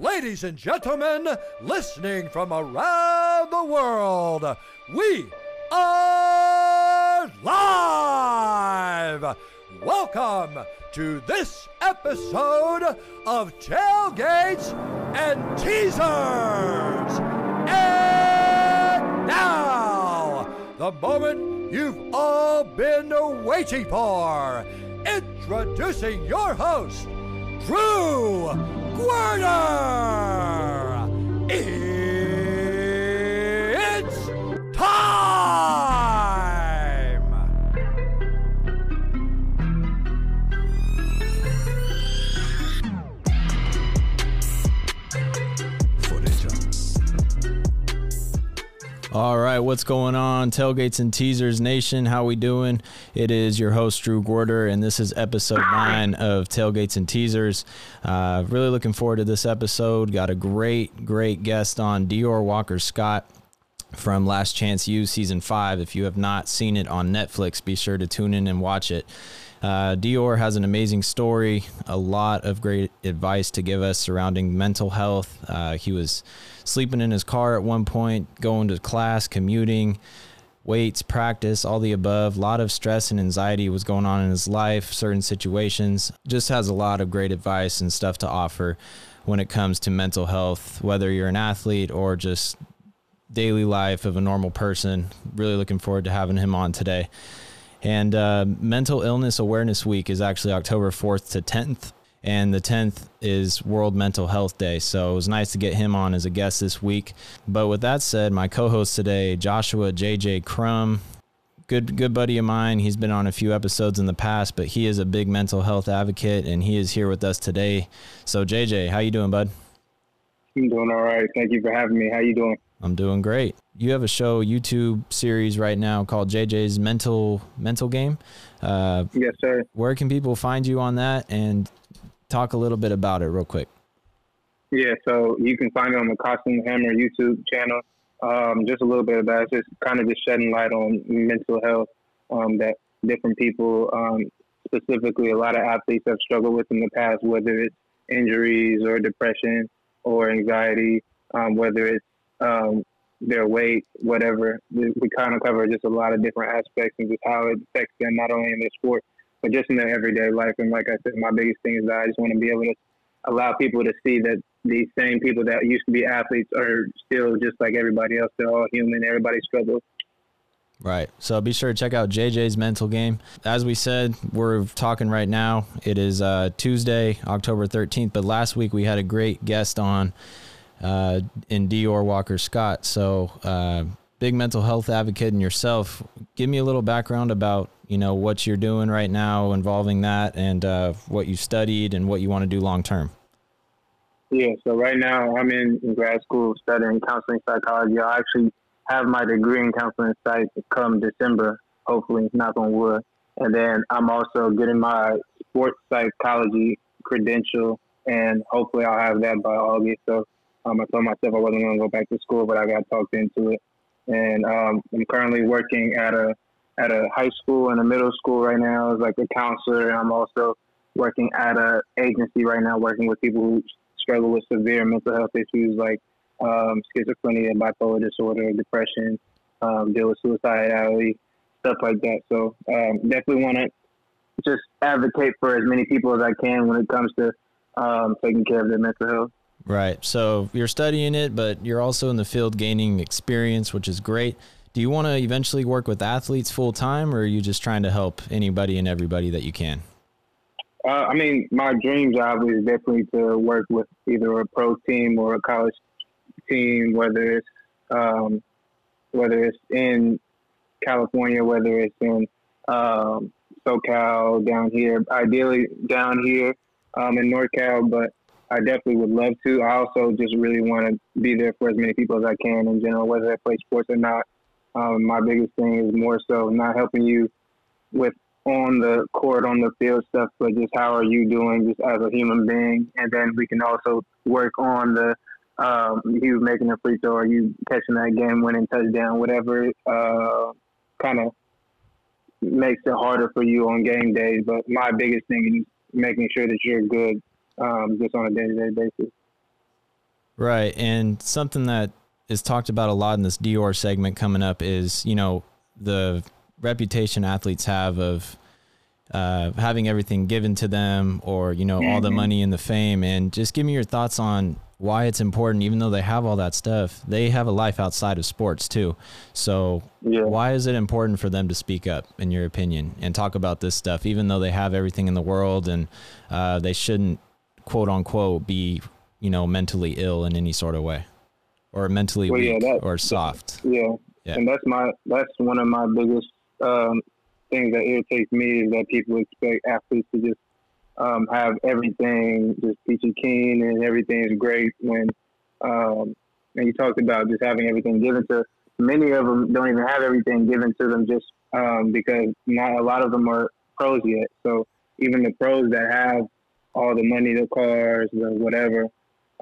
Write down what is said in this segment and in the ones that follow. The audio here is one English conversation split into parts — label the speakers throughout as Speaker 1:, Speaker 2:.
Speaker 1: ladies and gentlemen, listening from around the world, we are live! Welcome to this episode of Tailgates and Teasers! And now, the moment you've all been waiting for. Introducing your host, Drew quarter. Eh.
Speaker 2: All right, what's going on, tailgates and teasers nation? How we doing? It is your host Drew Gorder, and this is episode nine of tailgates and teasers. Uh, really looking forward to this episode. Got a great, great guest on, Dior Walker Scott from Last Chance U season five. If you have not seen it on Netflix, be sure to tune in and watch it. Uh, Dior has an amazing story, a lot of great advice to give us surrounding mental health. Uh, he was sleeping in his car at one point, going to class, commuting, weights, practice, all the above. A lot of stress and anxiety was going on in his life, certain situations. Just has a lot of great advice and stuff to offer when it comes to mental health, whether you're an athlete or just daily life of a normal person. Really looking forward to having him on today. And uh, Mental Illness Awareness Week is actually October 4th to 10th. And the 10th is World Mental Health Day. So it was nice to get him on as a guest this week. But with that said, my co host today, Joshua JJ Crum, good good buddy of mine. He's been on a few episodes in the past, but he is a big mental health advocate and he is here with us today. So JJ, how you doing, bud?
Speaker 3: I'm doing all right. Thank you for having me. How you doing?
Speaker 2: I'm doing great. You have a show YouTube series right now called JJ's Mental Mental Game. Uh,
Speaker 3: yes, sir.
Speaker 2: Where can people find you on that and talk a little bit about it real quick?
Speaker 3: Yeah, so you can find it on the Costume Hammer YouTube channel. Um, just a little bit about it. It's just kind of just shedding light on mental health um, that different people, um, specifically a lot of athletes, have struggled with in the past, whether it's injuries or depression or anxiety, um, whether it's um, their weight, whatever. We, we kind of cover just a lot of different aspects and just how it affects them, not only in their sport, but just in their everyday life. And like I said, my biggest thing is that I just want to be able to allow people to see that these same people that used to be athletes are still just like everybody else. They're all human. Everybody struggles.
Speaker 2: Right. So be sure to check out JJ's mental game. As we said, we're talking right now. It is uh, Tuesday, October 13th, but last week we had a great guest on uh, in Dior Walker Scott. So, uh, big mental health advocate in yourself. Give me a little background about you know what you're doing right now involving that, and uh, what you studied and what you want to do long term.
Speaker 3: Yeah. So right now I'm in, in grad school studying counseling psychology. I actually have my degree in counseling psych come December, hopefully, knock on wood. And then I'm also getting my sports psychology credential, and hopefully I'll have that by August. So um, I told myself I wasn't going to go back to school, but I got talked into it. And um, I'm currently working at a at a high school and a middle school right now as like a counselor. And I'm also working at a agency right now, working with people who struggle with severe mental health issues like um, schizophrenia, bipolar disorder, depression, um, deal with suicidality, stuff like that. So um, definitely want to just advocate for as many people as I can when it comes to um, taking care of their mental health.
Speaker 2: Right. So you're studying it, but you're also in the field gaining experience, which is great. Do you want to eventually work with athletes full time, or are you just trying to help anybody and everybody that you can?
Speaker 3: Uh, I mean, my dream job is definitely to work with either a pro team or a college team, whether it's um, whether it's in California, whether it's in um, SoCal down here, ideally down here um, in NorCal, but I definitely would love to. I also just really want to be there for as many people as I can in general, whether they play sports or not. Um, my biggest thing is more so not helping you with on the court, on the field stuff, but just how are you doing just as a human being? And then we can also work on the um, you making a free throw or you catching that game winning touchdown, whatever uh, kind of makes it harder for you on game days. But my biggest thing is making sure that you're good um, just on a day to day basis.
Speaker 2: Right, and something that is talked about a lot in this Dior segment coming up is you know the reputation athletes have of uh, having everything given to them or you know mm-hmm. all the mm-hmm. money and the fame and just give me your thoughts on why it's important even though they have all that stuff they have a life outside of sports too so yeah. why is it important for them to speak up in your opinion and talk about this stuff even though they have everything in the world and uh, they shouldn't quote unquote be you know mentally ill in any sort of way or mentally well, weak yeah, that, or soft
Speaker 3: yeah. yeah and that's my that's one of my biggest um, things that irritates me is that people expect athletes to just um, have everything just peachy keen and everything is great when um, and you talked about just having everything given to many of them don't even have everything given to them just um, because not a lot of them are pros yet. So even the pros that have all the money, the cars, the whatever,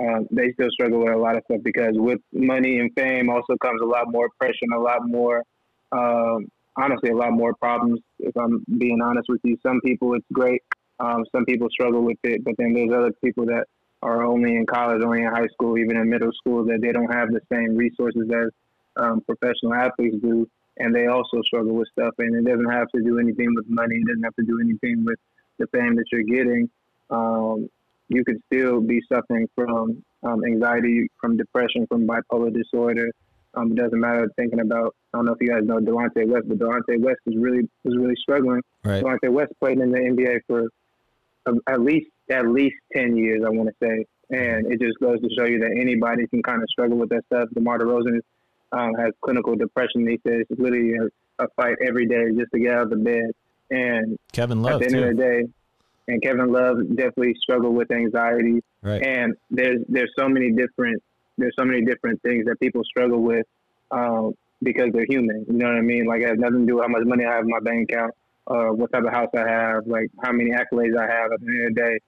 Speaker 3: um, they still struggle with a lot of stuff because with money and fame also comes a lot more pressure and a lot more um, honestly a lot more problems. If I'm being honest with you, some people it's great. Um, some people struggle with it, but then there's other people that are only in college, only in high school, even in middle school, that they don't have the same resources as um, professional athletes do, and they also struggle with stuff. And it doesn't have to do anything with money. It doesn't have to do anything with the fame that you're getting. Um, you could still be suffering from um, anxiety, from depression, from bipolar disorder, um, it doesn't matter thinking about. I don't know if you guys know Delonte West, but Delonte West is really was really struggling. Right. Delonte West played in the NBA for at least at least ten years, I want to say, and it just goes to show you that anybody can kind of struggle with that stuff. DeMar DeRozan um, has clinical depression. He says it's literally a, a, fight every day just to get out of the bed. And
Speaker 2: Kevin Love,
Speaker 3: at the end
Speaker 2: too.
Speaker 3: of the day, and Kevin Love definitely struggled with anxiety. Right. And there's there's so many different there's so many different things that people struggle with um, because they're human. You know what I mean? Like it has nothing to do with how much money I have in my bank account, uh, what type of house I have, like how many accolades I have. At the end of the day,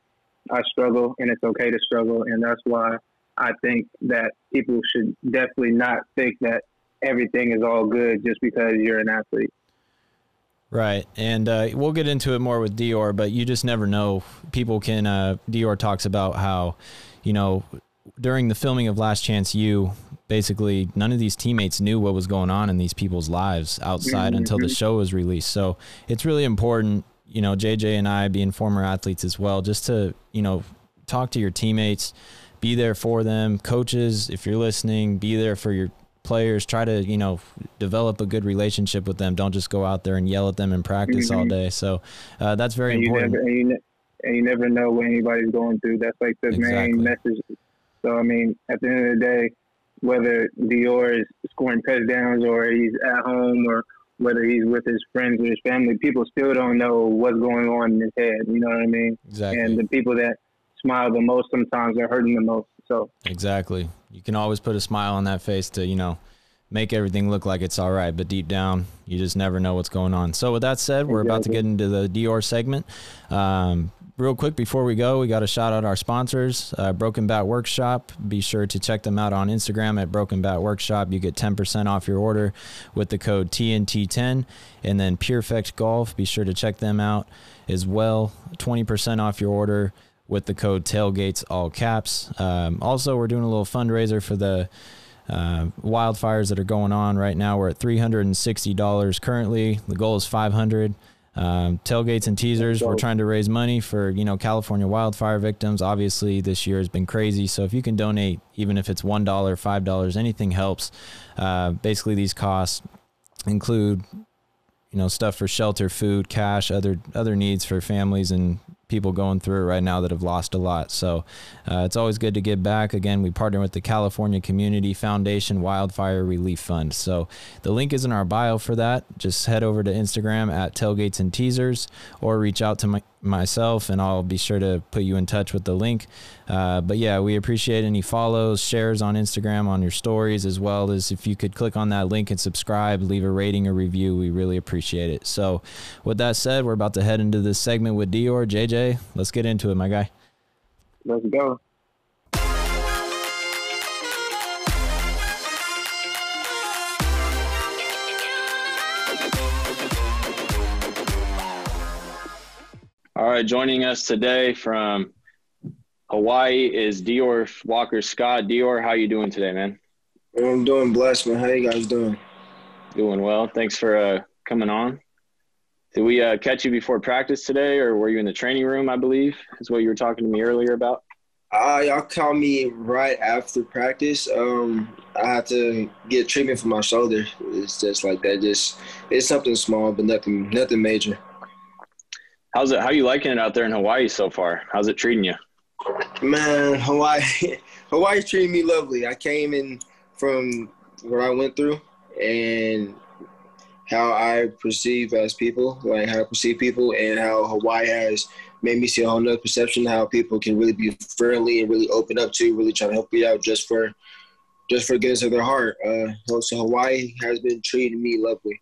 Speaker 3: I struggle, and it's okay to struggle, and that's why I think that people should definitely not think that everything is all good just because you're an athlete.
Speaker 2: Right, and uh, we'll get into it more with Dior, but you just never know. People can. Uh, Dior talks about how, you know, during the filming of Last Chance U, basically none of these teammates knew what was going on in these people's lives outside until the show was released. So it's really important, you know, JJ and I being former athletes as well, just to, you know, talk to your teammates, be there for them. Coaches, if you're listening, be there for your players. Try to, you know, develop a good relationship with them. Don't just go out there and yell at them in practice mm-hmm. all day. So uh, that's very
Speaker 3: and
Speaker 2: important.
Speaker 3: Never, and, you ne- and, you never know what anybody's going through. That's like the exactly. main message so I mean, at the end of the day, whether Dior is scoring touchdowns or he's at home or whether he's with his friends or his family, people still don't know what's going on in his head. You know what I mean?
Speaker 2: Exactly.
Speaker 3: And the people that smile the most sometimes are hurting the most. So
Speaker 2: exactly, you can always put a smile on that face to you know make everything look like it's all right, but deep down, you just never know what's going on. So with that said, we're about to get into the Dior segment. Um, real quick before we go, we got to shout out our sponsors, uh, Broken Bat Workshop. Be sure to check them out on Instagram at Broken Bat Workshop. You get 10% off your order with the code TNT10. And then Perfect Golf, be sure to check them out as well. 20% off your order with the code Tailgates, all caps. Um, also, we're doing a little fundraiser for the uh, wildfires that are going on right now. We're at $360 currently. The goal is 500 um, tailgates and teasers. We're trying to raise money for you know California wildfire victims. Obviously, this year has been crazy. So if you can donate, even if it's one dollar, five dollars, anything helps. Uh, basically, these costs include you know stuff for shelter, food, cash, other other needs for families and people going through right now that have lost a lot. So uh, it's always good to give back. Again, we partner with the California Community Foundation Wildfire Relief Fund. So the link is in our bio for that. Just head over to Instagram at Tailgates and Teasers or reach out to my, myself and I'll be sure to put you in touch with the link. Uh, but yeah, we appreciate any follows, shares on Instagram, on your stories, as well as if you could click on that link and subscribe, leave a rating or review. We really appreciate it. So, with that said, we're about to head into this segment with Dior. JJ, let's get into it, my guy.
Speaker 3: Let's go.
Speaker 4: All right, joining us today from
Speaker 5: Hawaii is Dior Walker Scott. Dior, how you doing today, man?
Speaker 4: I'm doing blessed, man. How you guys doing?
Speaker 5: Doing well. Thanks for uh, coming on. Did we uh, catch you before practice today, or were you in the training room? I believe is what you were talking to me earlier about.
Speaker 4: Uh, y'all called me right after practice. Um, I had to get treatment for my shoulder. It's just like that. Just it's something small, but nothing, nothing major.
Speaker 5: How's it? How you liking it out there in Hawaii so far? How's it treating you?
Speaker 4: Man, Hawaii, Hawaii's treating me lovely. I came in from what I went through and how I perceive as people, like how I perceive people, and how Hawaii has made me see a whole nother perception how people can really be friendly and really open up to really trying to help you out just for just for goodness of their heart. Uh, so Hawaii has been treating me lovely.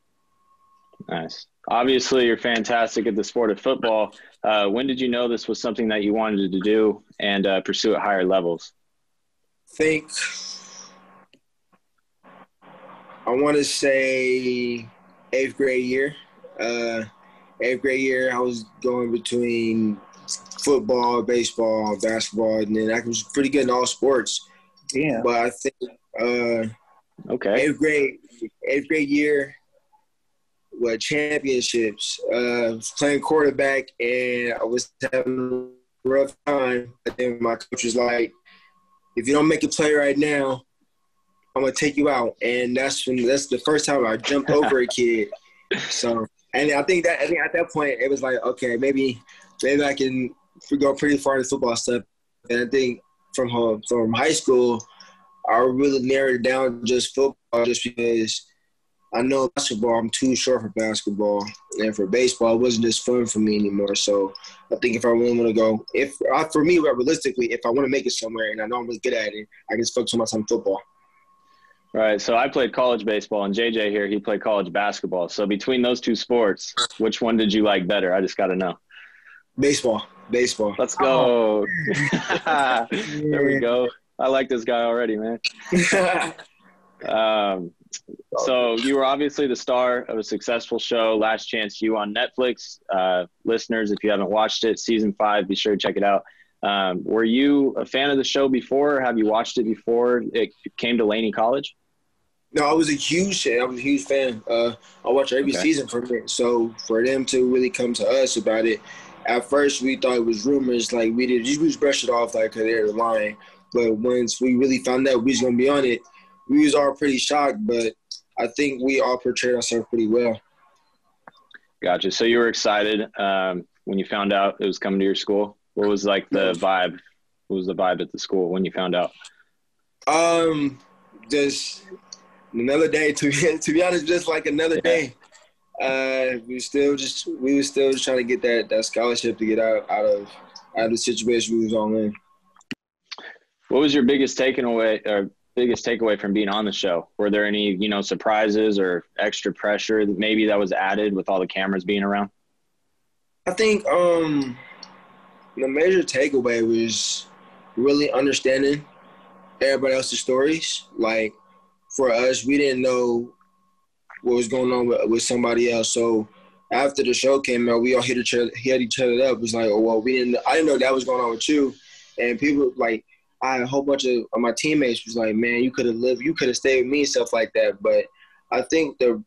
Speaker 5: Nice. Obviously, you're fantastic at the sport of football. Uh, when did you know this was something that you wanted to do and uh, pursue at higher levels?
Speaker 4: Think I want to say eighth grade year. Uh, eighth grade year, I was going between football, baseball, basketball, and then I was pretty good in all sports.
Speaker 6: Yeah.
Speaker 4: But I think uh,
Speaker 5: okay,
Speaker 4: eighth grade, eighth grade year, what championships? Uh, playing quarterback, and I was having a rough time. And then my coach was like, "If you don't make a play right now, I'm gonna take you out." And that's when that's the first time I jumped over a kid. So and I think that I think at that point it was like, okay, maybe maybe I can go pretty far in football stuff. And I think from home, from high school, I really narrowed it down just football, just because I know basketball. I'm too short for basketball, and for baseball, it wasn't just fun for me anymore. So I think if I really want to go, if for me, realistically, if I want to make it somewhere, and I know I'm really good at it, I can just focus on my time football.
Speaker 5: Right. So I played college baseball, and JJ here, he played college basketball. So between those two sports, which one did you like better? I just got to know.
Speaker 4: Baseball. Baseball.
Speaker 5: Let's go. Oh. there we go. I like this guy already, man. um, so you were obviously the star of a successful show, Last Chance U on Netflix. Uh, listeners, if you haven't watched it, season five, be sure to check it out. Um, were you a fan of the show before? Have you watched it before it came to Laney College?
Speaker 4: No, I was a huge fan. I was a huge fan. Uh, I watch every okay. season from it. So for them to really come to us about it, at first we thought it was rumors. Like we did, we just brushed it off like they're lying. But once we really found out we was gonna be on it, we was all pretty shocked. But I think we all portrayed ourselves pretty well.
Speaker 5: Gotcha. So you were excited um, when you found out it was coming to your school. What was like the vibe? What was the vibe at the school when you found out?
Speaker 4: Um, just another day. To be, to be honest, just like another yeah. day. Uh, we still just we were still just trying to get that that scholarship to get out out of out of the situation we was all in.
Speaker 5: What was your biggest takeaway or biggest takeaway from being on the show? Were there any you know surprises or extra pressure that maybe that was added with all the cameras being around?
Speaker 4: I think um the major takeaway was really understanding everybody else's stories. Like for us, we didn't know what was going on with, with somebody else. So after the show came out, we all hit each other, hit each other up. It was like, oh well, we didn't. I didn't know that was going on with you. And people like, I had a whole bunch of, of my teammates was like, man, you could have lived, you could have stayed with me, stuff like that. But I think the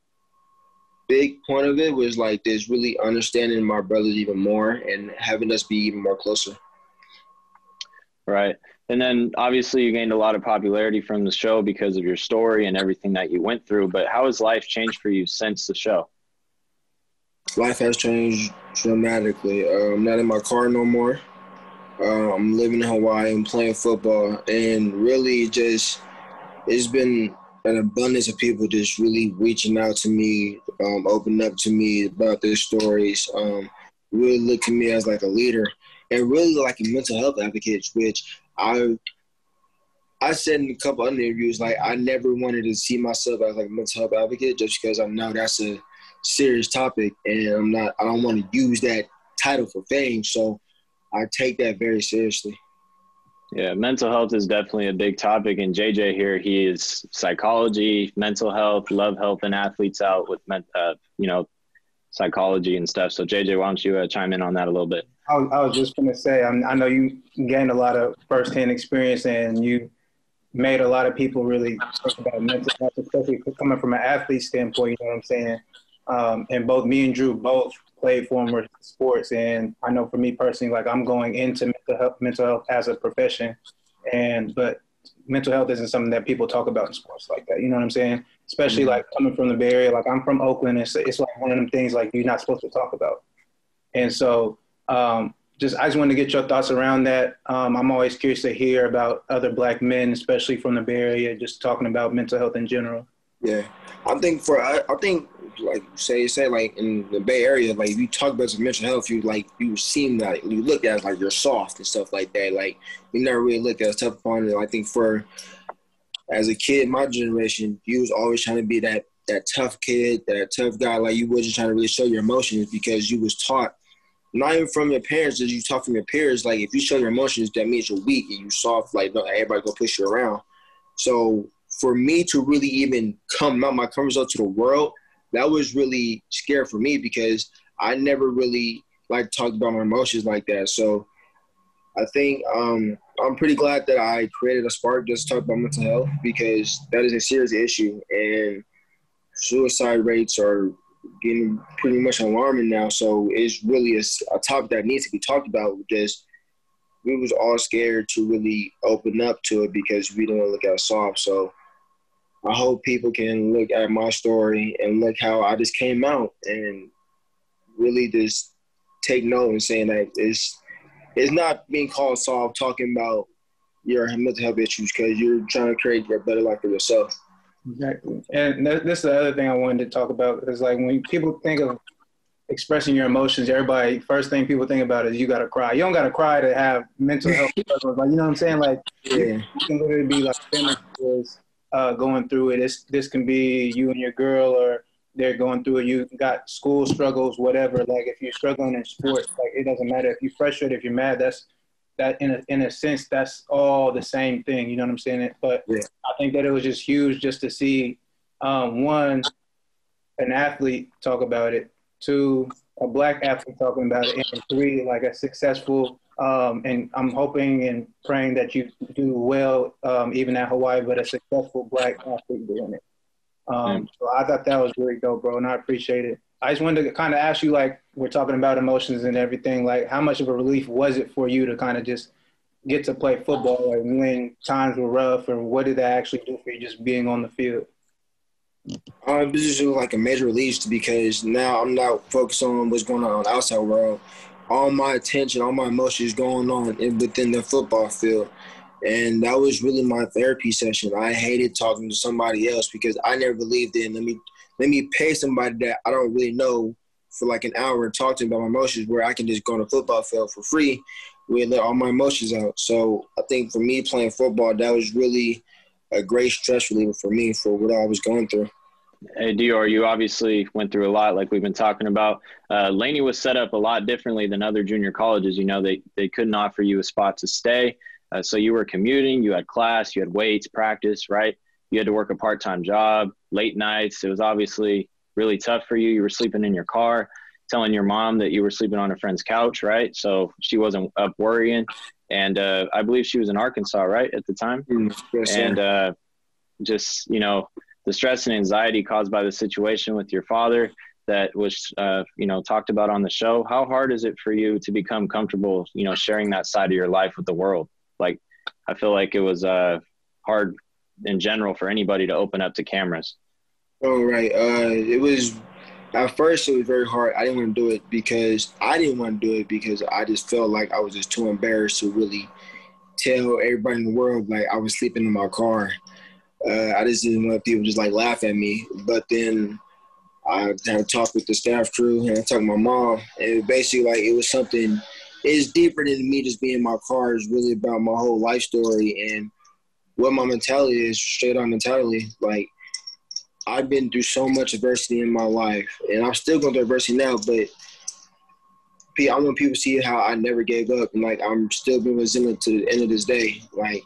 Speaker 4: big point of it was like this really understanding my brothers even more and having us be even more closer.
Speaker 5: Right. And then obviously you gained a lot of popularity from the show because of your story and everything that you went through. But how has life changed for you since the show?
Speaker 4: Life has changed dramatically. Uh, I'm not in my car no more. Uh, I'm living in Hawaii. I'm playing football, and really just it's been an abundance of people just really reaching out to me, um, opening up to me about their stories, um, really look at me as like a leader, and really like a mental health advocate, which I I said in a couple other interviews, like I never wanted to see myself as like a mental health advocate, just because I know that's a serious topic, and I'm not I don't want to use that title for fame, so I take that very seriously.
Speaker 5: Yeah, mental health is definitely a big topic. And JJ here, he is psychology, mental health, love health, and athletes out with, uh, you know,
Speaker 2: psychology and stuff. So JJ, why don't you uh, chime in on that a little bit?
Speaker 6: I was, I was just going to say, I, I know you gained a lot of firsthand experience and you made a lot of people really talk about mental health, especially coming from an athlete standpoint. You know what I'm saying? Um, and both me and Drew both played former sports, and I know for me personally, like I'm going into mental health, mental health as a profession, and but mental health isn't something that people talk about in sports like that. You know what I'm saying? Especially mm-hmm. like coming from the Bay Area, like I'm from Oakland. It's it's like one of them things like you're not supposed to talk about. And so, um, just I just wanted to get your thoughts around that. Um, I'm always curious to hear about other Black men, especially from the Bay Area, just talking about mental health in general.
Speaker 4: Yeah, I think for I, I think like you say say like in the Bay Area, like you talk about some mental health, you like you seem like you look at like you're soft and stuff like that. Like you never really look at tough upon it. I think for as a kid, my generation, you was always trying to be that that tough kid, that tough guy. Like you wasn't trying to really show your emotions because you was taught not even from your parents, did you talk from your peers. Like if you show your emotions, that means you're weak and you soft. Like everybody gonna push you around. So for me to really even come out my comfort zone to the world, that was really scary for me because I never really like talked about my emotions like that. So I think um, I'm pretty glad that I created a spark just to talk about mental health because that is a serious issue and suicide rates are getting pretty much alarming now. So it's really a, a topic that needs to be talked about because we was all scared to really open up to it because we didn't want to look at soft. So I hope people can look at my story and look how I just came out and really just take note and saying that it's it's not being called soft talking about your mental health issues because you're trying to create a better life for yourself.
Speaker 6: Exactly. And this is the other thing I wanted to talk about is like when people think of expressing your emotions, everybody first thing people think about is you gotta cry. You don't gotta cry to have mental health struggles. Like you know what I'm saying? Like yeah. you can literally be like uh, going through it. It's, this can be you and your girl, or they're going through it. You got school struggles, whatever. Like if you're struggling in sports, like it doesn't matter if you're frustrated, if you're mad. That's that in a, in a sense, that's all the same thing. You know what I'm saying? But yeah. I think that it was just huge just to see um, one an athlete talk about it, two a black athlete talking about it, and three like a successful um, and I'm hoping and praying that you do well, um, even at Hawaii, but a successful black athlete doing it. Um, so I thought that was really dope, bro, and I appreciate it. I just wanted to kind of ask you, like, we're talking about emotions and everything. Like, how much of a relief was it for you to kind of just get to play football, like when times were rough, or what did that actually do for you, just being on the field?
Speaker 4: Um, this is like a major relief because now I'm not focused on what's going on in the outside world all my attention, all my emotions going on in, within the football field. And that was really my therapy session. I hated talking to somebody else because I never believed in let me let me pay somebody that I don't really know for like an hour and talk to them about my emotions where I can just go on a football field for free and let all my emotions out. So I think for me playing football, that was really a great stress reliever for me for what I was going through.
Speaker 2: Hey, Dior, you obviously went through a lot, like we've been talking about. Uh, Laney was set up a lot differently than other junior colleges. You know, they, they couldn't offer you a spot to stay. Uh, so you were commuting, you had class, you had weights, practice, right? You had to work a part time job, late nights. It was obviously really tough for you. You were sleeping in your car, telling your mom that you were sleeping on a friend's couch, right? So she wasn't up worrying. And uh, I believe she was in Arkansas, right, at the time? Mm, yes, and uh, just, you know, the stress and anxiety caused by the situation with your father that was uh, you know talked about on the show how hard is it for you to become comfortable you know sharing that side of your life with the world? Like i feel like it was uh, hard in general for anybody to open up to cameras.
Speaker 4: Oh right. Uh, it was at first it was very hard. I didn't want to do it because i didn't want to do it because i just felt like i was just too embarrassed to really tell everybody in the world. Like i was sleeping in my car uh, I just didn't want people just like laugh at me. But then I had to talk with the staff crew and I talked to my mom. And basically, like, it was something, it's deeper than me just being in my car. It's really about my whole life story and what my mentality is, straight on mentality. Like, I've been through so much adversity in my life, and I'm still going through adversity now, but I want people to see how I never gave up, and like I'm still being resilient to the end of this day. Like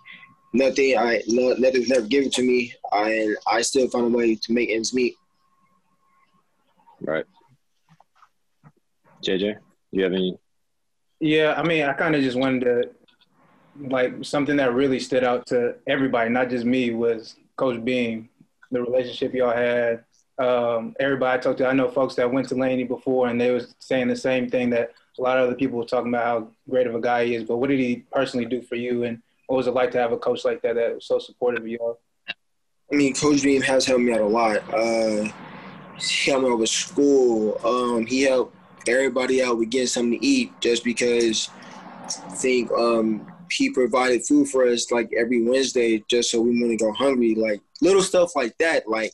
Speaker 4: nothing I no, nothing's never given to me, I, and I still find a way to make ends meet.
Speaker 2: Right. JJ, you have any?
Speaker 6: Yeah, I mean, I kind of just wanted to like something that really stood out to everybody, not just me, was Coach Beam, the relationship y'all had. Um, everybody I talked to, I know folks that went to Laney before, and they was saying the same thing that a lot of other people were talking about how great of a guy he is. But what did he personally do for you, and what was it like to have a coach like that that was so supportive of y'all?
Speaker 4: I mean, Coach Beam has helped me out a lot. Uh, he helped me out with school. Um, he helped everybody out with getting something to eat just because I think um, he provided food for us like every Wednesday just so we wouldn't go hungry. Like little stuff like that, like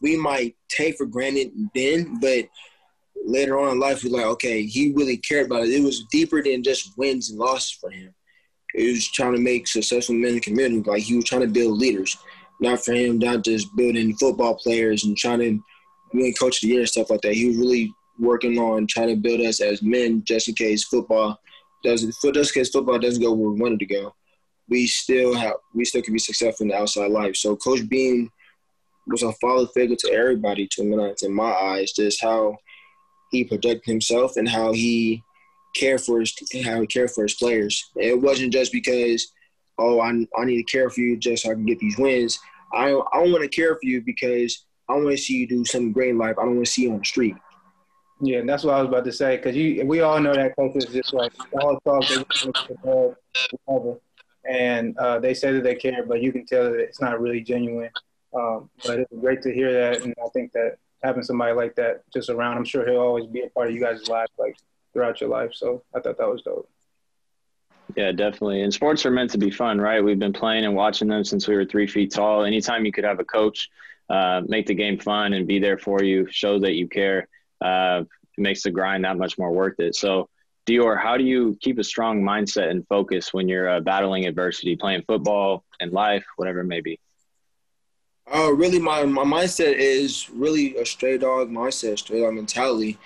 Speaker 4: we might take for granted then, but later on in life, we're like, okay, he really cared about it. It was deeper than just wins and losses for him. He was trying to make successful men in the community. Like he was trying to build leaders, not for him, not just building football players and trying to win coach of the year and stuff like that. He was really working on trying to build us as men, just in case football doesn't, just in case football doesn't go where we wanted to go. We still have, we still can be successful in the outside life. So Coach Beam was a father figure to everybody, to me, in my eyes, just how he protected himself and how he cared for his how he cared for his players. It wasn't just because, oh, I, I need to care for you just so I can get these wins. I I want to care for you because I want to see you do something great in life. I don't want to see you on the street.
Speaker 6: Yeah, that's what I was about to say because you we all know that coach is just like all talk whatever, and uh, they say that they care, but you can tell that it's not really genuine. Um, but it's great to hear that, and I think that having somebody like that just around, I'm sure he'll always be a part of you guys' lives, like throughout your life. So I thought that was dope.
Speaker 2: Yeah, definitely. And sports are meant to be fun, right? We've been playing and watching them since we were three feet tall. Anytime you could have a coach uh, make the game fun and be there for you, show that you care, uh, it makes the grind that much more worth it. So, Dior, how do you keep a strong mindset and focus when you're uh, battling adversity, playing football and life, whatever it may be?
Speaker 4: Uh, really, my, my mindset is really a straight dog mindset, straight dog mentality.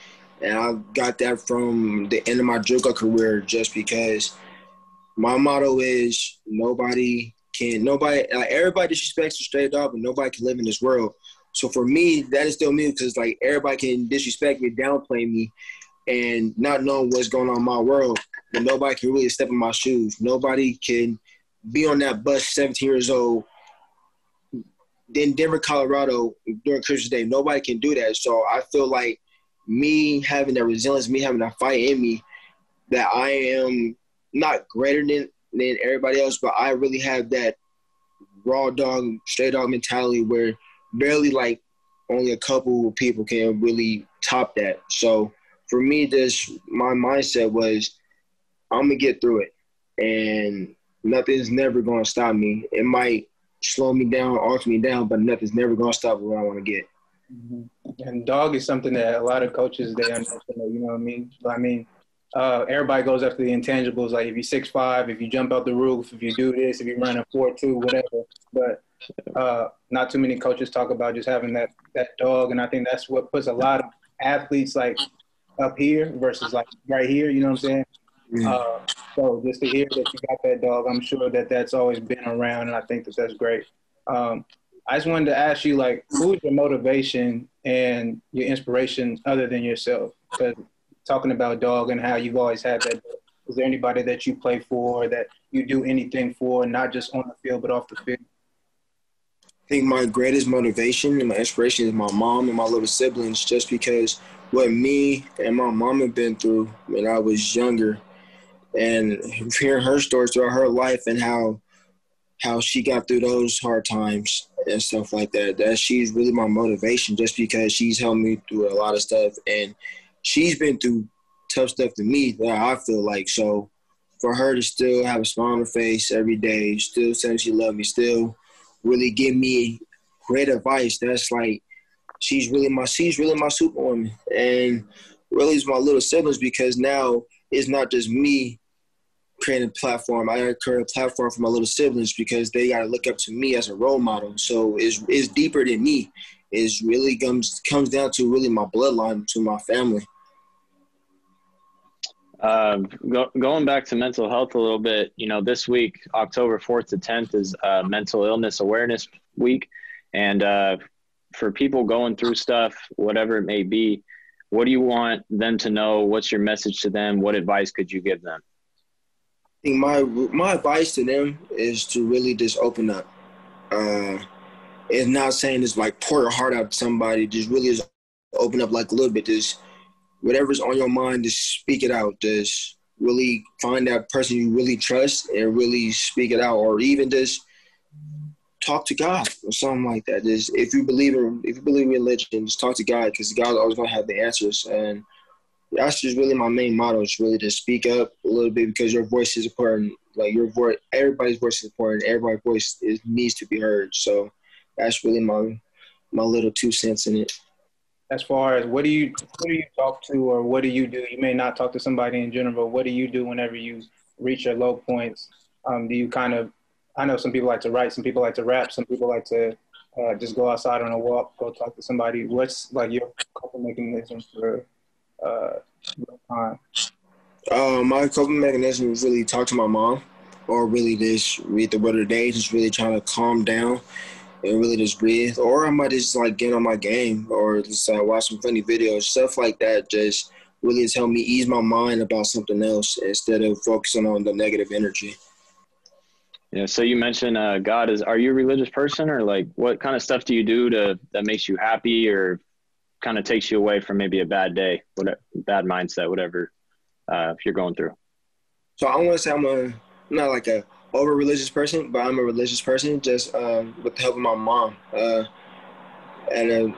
Speaker 4: And I got that from the end of my JUCO career just because my motto is nobody can, nobody, like everybody disrespects a straight dog, but nobody can live in this world. So for me, that is still me because like everybody can disrespect me, downplay me, and not know what's going on in my world, but nobody can really step in my shoes. Nobody can be on that bus 17 years old in Denver, Colorado during Christmas Day. Nobody can do that. So I feel like me having that resilience, me having that fight in me, that I am not greater than than everybody else, but I really have that raw dog, straight dog mentality where barely like only a couple of people can really top that. So for me, this my mindset was I'm gonna get through it, and nothing's never gonna stop me. It might slow me down, alter me down, but nothing's never gonna stop where I want to get.
Speaker 6: Mm-hmm. And dog is something that a lot of coaches they understand. You know what I mean? I mean, uh, everybody goes after the intangibles. Like if you're six five, if you jump out the roof, if you do this, if you run a four two, whatever. But uh, not too many coaches talk about just having that that dog, and I think that's what puts a lot of athletes like up here versus like right here. You know what I'm saying? Mm-hmm. Uh, so just to hear that you got that dog, I'm sure that that's always been around, and I think that that's great. Um, I just wanted to ask you, like, who's your motivation and your inspiration other than yourself? Because talking about dog and how you've always had that, is there anybody that you play for, that you do anything for, not just on the field but off the field?
Speaker 4: I think my greatest motivation and my inspiration is my mom and my little siblings, just because what me and my mom have been through when I was younger and hearing her stories throughout her life and how how she got through those hard times and stuff like that. That she's really my motivation, just because she's helped me through a lot of stuff, and she's been through tough stuff to me that I feel like. So for her to still have a smile on her face every day, still saying she loves me, still really give me great advice. That's like she's really my she's really my superwoman, and really is my little siblings because now it's not just me creating a platform. I create a platform for my little siblings because they got to look up to me as a role model. So it's, it's deeper than me. It's really comes comes down to really my bloodline to my family.
Speaker 2: Uh, go, going back to mental health a little bit, you know, this week, October 4th to 10th, is uh, Mental Illness Awareness Week. And uh, for people going through stuff, whatever it may be,
Speaker 5: what do you want them to know? What's your message to them? What advice could you give them?
Speaker 4: Think my my advice to them is to really just open up. Uh, it's not saying it's like pour your heart out to somebody. Just really just open up like a little bit. Just whatever's on your mind, just speak it out. Just really find that person you really trust and really speak it out, or even just talk to God or something like that. Just if you believe in if you believe in religion, just talk to God because God's always gonna have the answers. And that's just really my main motto is really to speak up a little bit because your voice is important. Like your voice, everybody's voice is important. Everybody's voice is, needs to be heard. So that's really my my little two cents in it.
Speaker 6: As far as what do you who do you talk to or what do you do? You may not talk to somebody in general. What do you do whenever you reach your low points? Um, do you kind of I know some people like to write, some people like to rap, some people like to uh, just go outside on a walk, go talk to somebody. What's like your coping mechanism for uh?
Speaker 4: Uh, my coping mechanism is really talk to my mom, or really just read the word of the day, just really trying to calm down and really just breathe. Or I might just like get on my game, or just uh, watch some funny videos, stuff like that. Just really just help me ease my mind about something else instead of focusing on the negative energy.
Speaker 5: Yeah. So you mentioned uh, God is. Are you a religious person, or like what kind of stuff do you do to that makes you happy, or kind of takes you away from maybe a bad day, whatever, bad mindset, whatever uh, you're going through?
Speaker 4: So I want to say I'm a I'm not like a over religious person, but I'm a religious person just um, with the help of my mom. Uh, at an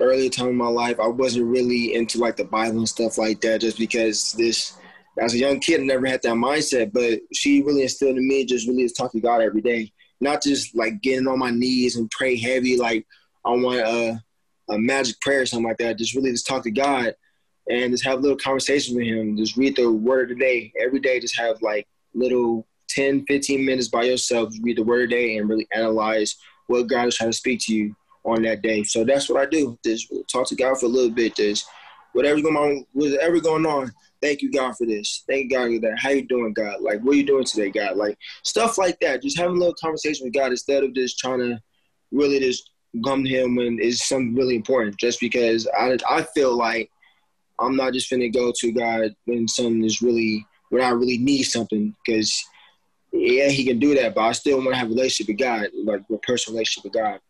Speaker 4: earlier time in my life, I wasn't really into like the Bible and stuff like that, just because this as a young kid, I never had that mindset, but she really instilled in me just really to talk to God every day, not just like getting on my knees and pray heavy, like I want a, a magic prayer or something like that. Just really just talk to God and just have a little conversations with Him. Just read the Word of the day every day. Just have like little 10, 15 minutes by yourself. Read the Word of the day and really analyze what God is trying to speak to you on that day. So that's what I do. Just talk to God for a little bit. Just whatever's going on, whatever going on Thank you, God, for this. Thank God for that. How you doing, God? Like, what are you doing today, God? Like, stuff like that. Just having a little conversation with God instead of just trying to really just come to Him when it's something really important. Just because I, I feel like I'm not just gonna go to God when something is really, when I really need something. Because, yeah, He can do that, but I still want to have a relationship with God, like a personal relationship with God.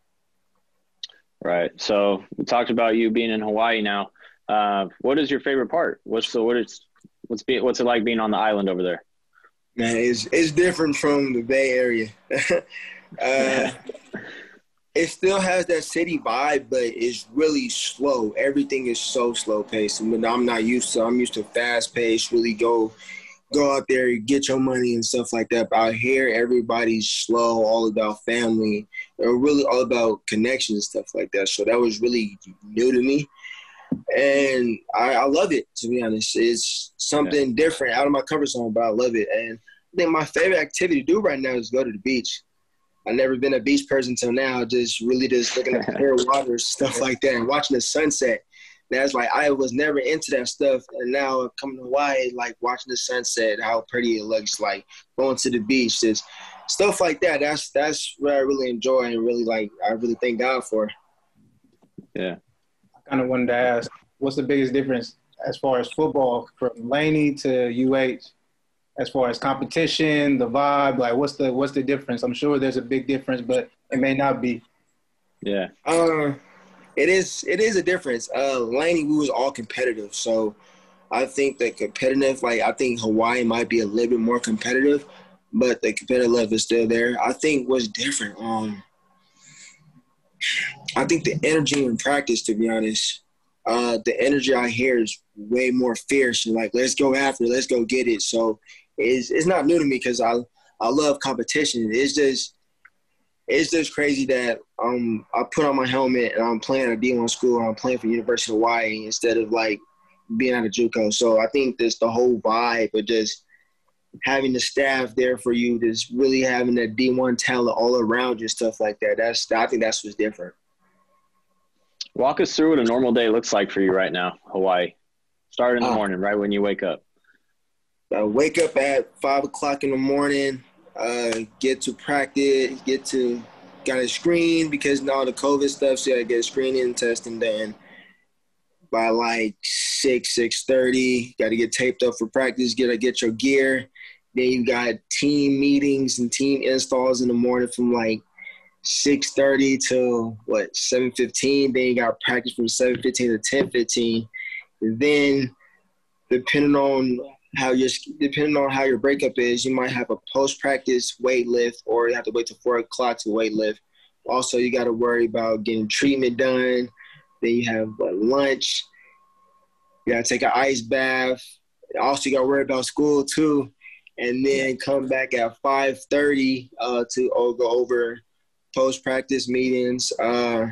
Speaker 5: Right. So we talked about you being in Hawaii now. Uh, what is your favorite part? What's the what is what's be, what's it like being on the island over there?
Speaker 4: Man, it's it's different from the Bay Area. uh, it still has that city vibe, but it's really slow. Everything is so slow paced. I mean, I'm not used to. I'm used to fast paced. Really go go out there, get your money and stuff like that. But out here, everybody's slow, all about family, and really all about connections and stuff like that. So that was really new to me and I, I, love it to be honest. It's something yeah. different out of my comfort zone, but I love it. And I think my favorite activity to do right now is go to the beach. I've never been a beach person until now. Just really just looking at the clear water, stuff like that, and watching the sunset. That's like I was never into that stuff, and now coming to Hawaii, like watching the sunset, how pretty it looks, like going to the beach, just stuff like that. That's that's what I really enjoy and really like. I really thank God for.
Speaker 5: Yeah, I
Speaker 6: kind of wanted to ask, what's the biggest difference as far as football from Laney to UH? As far as competition, the vibe, like what's the what's the difference? I'm sure there's a big difference, but it may not be.
Speaker 5: Yeah.
Speaker 4: Uh, it is it is a difference. Uh, Laney, we was all competitive, so I think that competitive, like I think Hawaii might be a little bit more competitive, but the competitive level is still there. I think what's different. Um, I think the energy in practice, to be honest, uh, the energy I hear is way more fierce and like, let's go after, it, let's go get it. So it's it's not new to me because I I love competition. It's just it's just crazy that um I put on my helmet and I'm playing at a D1 school and I'm playing for University of Hawaii instead of like being at a JUCO. So I think this the whole vibe of just having the staff there for you, just really having that D1 talent all around you, stuff like that. That's I think that's what's different.
Speaker 5: Walk us through what a normal day looks like for you right now, Hawaii. Start in the uh, morning, right when you wake up.
Speaker 4: I wake up at five o'clock in the morning. Uh, get to practice. Get to got a screen because now the COVID stuff. So I get a screening test and done. by like six six thirty. Got to get taped up for practice. Get to get your gear. Then you got team meetings and team installs in the morning from like six thirty to what seven fifteen. Then you got practice from seven fifteen to ten fifteen. Then depending on how your depending on how your breakup is, you might have a post practice weight lift, or you have to wait till four o'clock to weight lift. Also, you got to worry about getting treatment done. Then you have lunch. You got to take an ice bath. Also, you got to worry about school too, and then come back at five thirty uh, to go over post practice meetings, uh,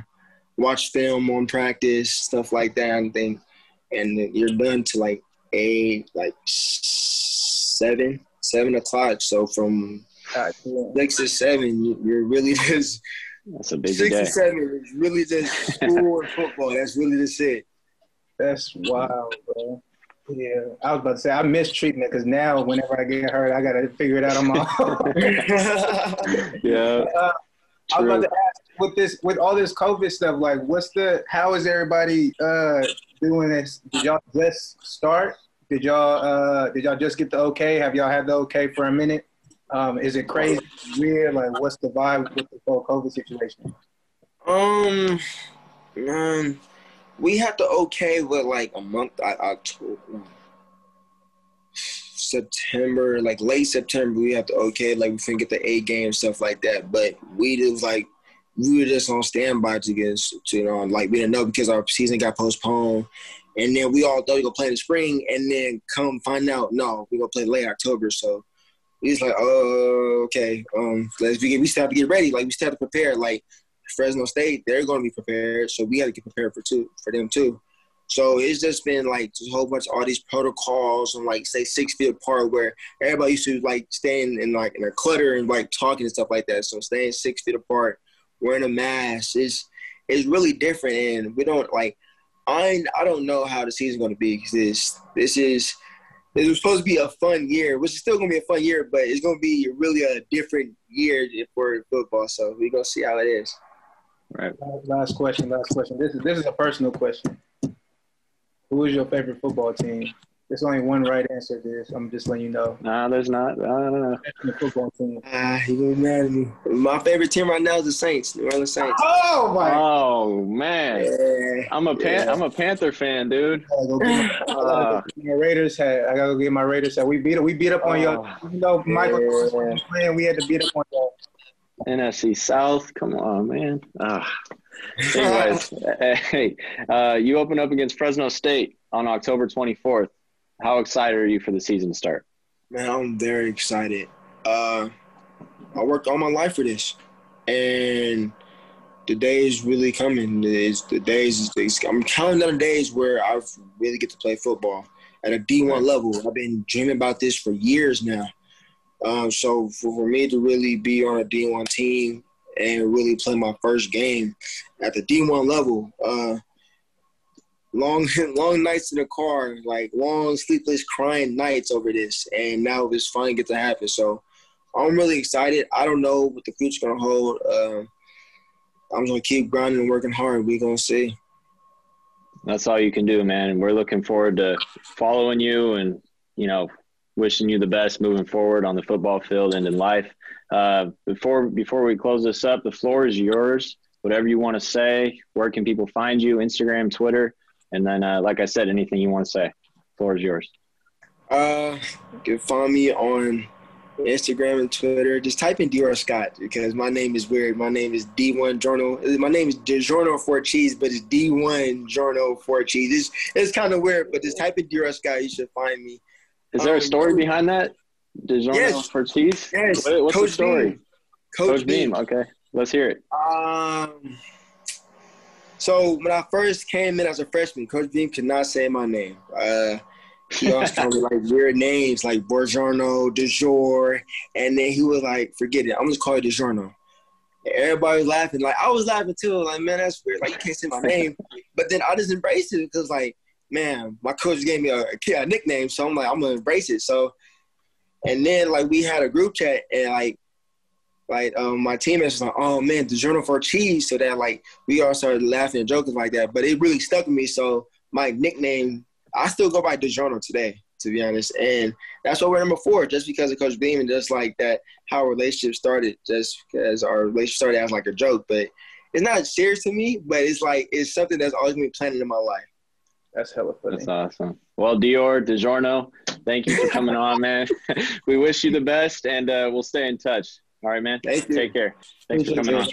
Speaker 4: watch film on practice, stuff like that, and then and you're done to like eight, like seven, seven o'clock. So from six to seven, you're really just
Speaker 5: that's a busy
Speaker 4: six
Speaker 5: day.
Speaker 4: to seven is really just school and football. That's really just it.
Speaker 6: That's wild, bro. Yeah, I was about to say I miss treatment because now whenever I get hurt, I gotta figure it out on my own.
Speaker 5: yeah.
Speaker 6: Uh, I was about to ask with this with all this COVID stuff, like what's the how is everybody uh doing this? Did y'all just start? Did y'all uh did y'all just get the okay? Have y'all had the okay for a minute? Um, is it crazy, weird? Like what's the vibe with the whole COVID situation?
Speaker 4: Um, man, we had to okay with like a month, I- October, September, like late September. We had to okay, like we finna get the A game stuff like that. But we just like we were just on standby to get, to, you know, like we didn't know because our season got postponed. And then we all thought we gonna play in the spring, and then come find out, no, we gonna play late October. So we just like, oh, okay, um, let's begin. We still have to get ready. Like we still have to prepare. Like Fresno State, they're to be prepared, so we got to get prepared for two for them too. So it's just been like just a whole bunch of all these protocols and like say six feet apart, where everybody used to like staying in like in a clutter and like talking and stuff like that. So staying six feet apart, wearing a mask is is really different, and we don't like. I I don't know how the season's going to be because this this is it was supposed to be a fun year, which is still gonna be a fun year, but it's gonna be really a different year for football. So we're gonna see how it is.
Speaker 5: Right.
Speaker 6: Last question, last question. This is this is a personal question. Who is your favorite football team? There's only one right answer to this. I'm just letting you know.
Speaker 5: Nah, there's not. I don't know.
Speaker 6: The football team.
Speaker 4: Ah, he gonna mad at me. My favorite team right now is the Saints, New Orleans Saints.
Speaker 6: Oh my!
Speaker 5: Oh man,
Speaker 4: Yeah.
Speaker 5: I'm a pan-
Speaker 4: Yeah.
Speaker 5: I'm a Panther fan, dude.
Speaker 6: I gotta go get my,
Speaker 5: Uh,
Speaker 6: my Raiders hat. I gotta go get my Raiders hat. We beat up. We beat up on y'all.
Speaker 5: Oh.
Speaker 6: Even though Michael
Speaker 4: Yeah.
Speaker 6: was playing, we had to beat up on y'all.
Speaker 5: NFC South. Come on, man. Ah. Anyways, hey, uh, you open up against Fresno State on October 24th. How excited are you for the season to start?
Speaker 4: Man, I'm very excited. Uh, I worked all my life for this, and the day is really coming. It's, the days, is, I'm counting down the days where I really get to play football at a D1 level. I've been dreaming about this for years now. Um, so for, for me to really be on a D1 team and really play my first game at the D1 level, uh, long long nights in the car, like long sleepless crying nights over this, and now it's finally get to happen. So I'm really excited. I don't know what the future's gonna hold. Um, I'm gonna keep grinding and working hard. We gonna see.
Speaker 5: That's all you can do, man. We're looking forward to following you and, you know, wishing you the best moving forward on the football field and in life. Uh, before before we close this up, the floor is yours. Whatever you want to say, where can people find you? Instagram, Twitter, and then, uh, like I said, anything you want to say. Floor is yours.
Speaker 4: Uh, you can find me on Instagram and Twitter. Just type in Dior Scott because my name is weird. My name is D1 Journal. My name is DiGiorno for cheese, but it's D1 Journal for cheese. It's it's kind of weird, but just type in Dior Scott. You should find me.
Speaker 5: Is there a
Speaker 4: Um,
Speaker 5: story behind that? DiGiorno
Speaker 4: Yes.
Speaker 5: for cheese?
Speaker 4: Yes,
Speaker 5: What- what's
Speaker 4: Coach
Speaker 5: the story?
Speaker 4: Beam. Coach,
Speaker 5: Coach Beam. Okay, let's hear it.
Speaker 4: Um. So when I first came in as a freshman, Coach Beam could not say my name. Uh, he always called me like weird names like Borgiorno, DeJour, and then he was like, "Forget it, I'm just call you DeJourno." Everybody was laughing. Like I was laughing too. Like man, that's weird. Like you can't say my name. But then I just embraced it because like man, my coach gave me a, a nickname, so I'm like I'm gonna embrace it. So, and then like we had a group chat and like like um, my teammates was like, "Oh man, the journal for cheese," so that like we all started laughing and joking like that. But it really stuck with me. So my nickname. I still go by DiGiorno today, to be honest, and that's what we're number four, just because of Coach Beam and just like that, how our relationship started, just because our relationship started as like a joke, but it's not serious to me, but it's like it's something that's always been planted in my life.
Speaker 6: That's hella funny.
Speaker 5: That's awesome. Well, Dior, DiGiorno, thank you for coming on, man. we wish you the best, and uh, we'll stay in touch. All right, man.
Speaker 4: Thank you.
Speaker 5: Take care. Thanks for coming on.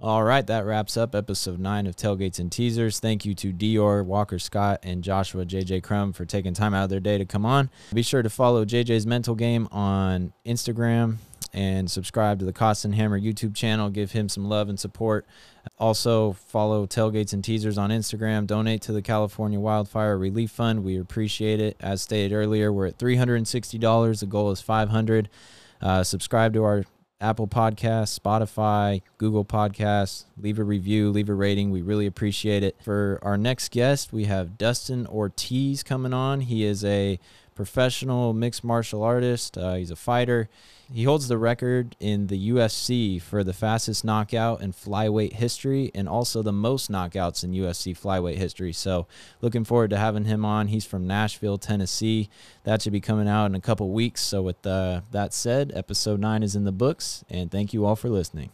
Speaker 2: All right, that wraps up episode nine of Tailgates and Teasers. Thank you to Dior, Walker Scott, and Joshua JJ Crumb for taking time out of their day to come on. Be sure to follow JJ's Mental Game on Instagram and subscribe to the Costin Hammer YouTube channel. Give him some love and support. Also, follow Tailgates and Teasers on Instagram. Donate to the California Wildfire Relief Fund. We appreciate it. As stated earlier, we're at $360. The goal is 500 uh, Subscribe to our Apple Podcasts, Spotify, Google Podcasts. Leave a review, leave a rating. We really appreciate it. For our next guest, we have Dustin Ortiz coming on. He is a professional mixed martial artist. Uh, he's a fighter. He holds the record in the UFC for the fastest knockout in flyweight history and also the most knockouts in UFC flyweight history. So, looking forward to having him on. He's from Nashville, Tennessee. That should be coming out in a couple weeks. So, with uh, that said, episode nine is in the books, and thank you all for listening.